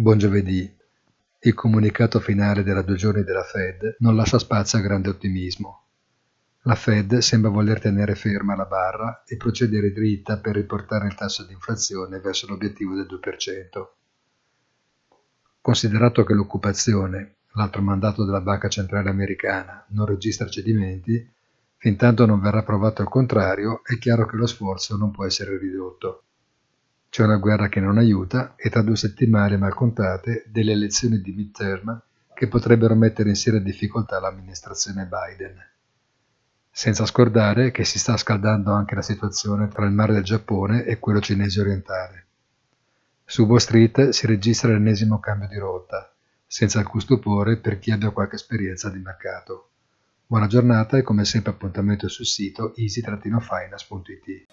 Buon giovedì. Il comunicato finale della due giorni della Fed non lascia spazio a grande ottimismo. La Fed sembra voler tenere ferma la barra e procedere dritta per riportare il tasso di inflazione verso l'obiettivo del 2%. Considerato che l'occupazione, l'altro mandato della Banca Centrale Americana, non registra cedimenti, fin tanto non verrà provato il contrario, è chiaro che lo sforzo non può essere ridotto. C'è una guerra che non aiuta e tra due settimane mal contate delle elezioni di midterm che potrebbero mettere in seria difficoltà l'amministrazione Biden. Senza scordare che si sta scaldando anche la situazione tra il mare del Giappone e quello cinese orientale. Su Wall Street si registra l'ennesimo cambio di rotta, senza alcun stupore per chi abbia qualche esperienza di mercato. Buona giornata e come sempre appuntamento sul sito easy-finance.it.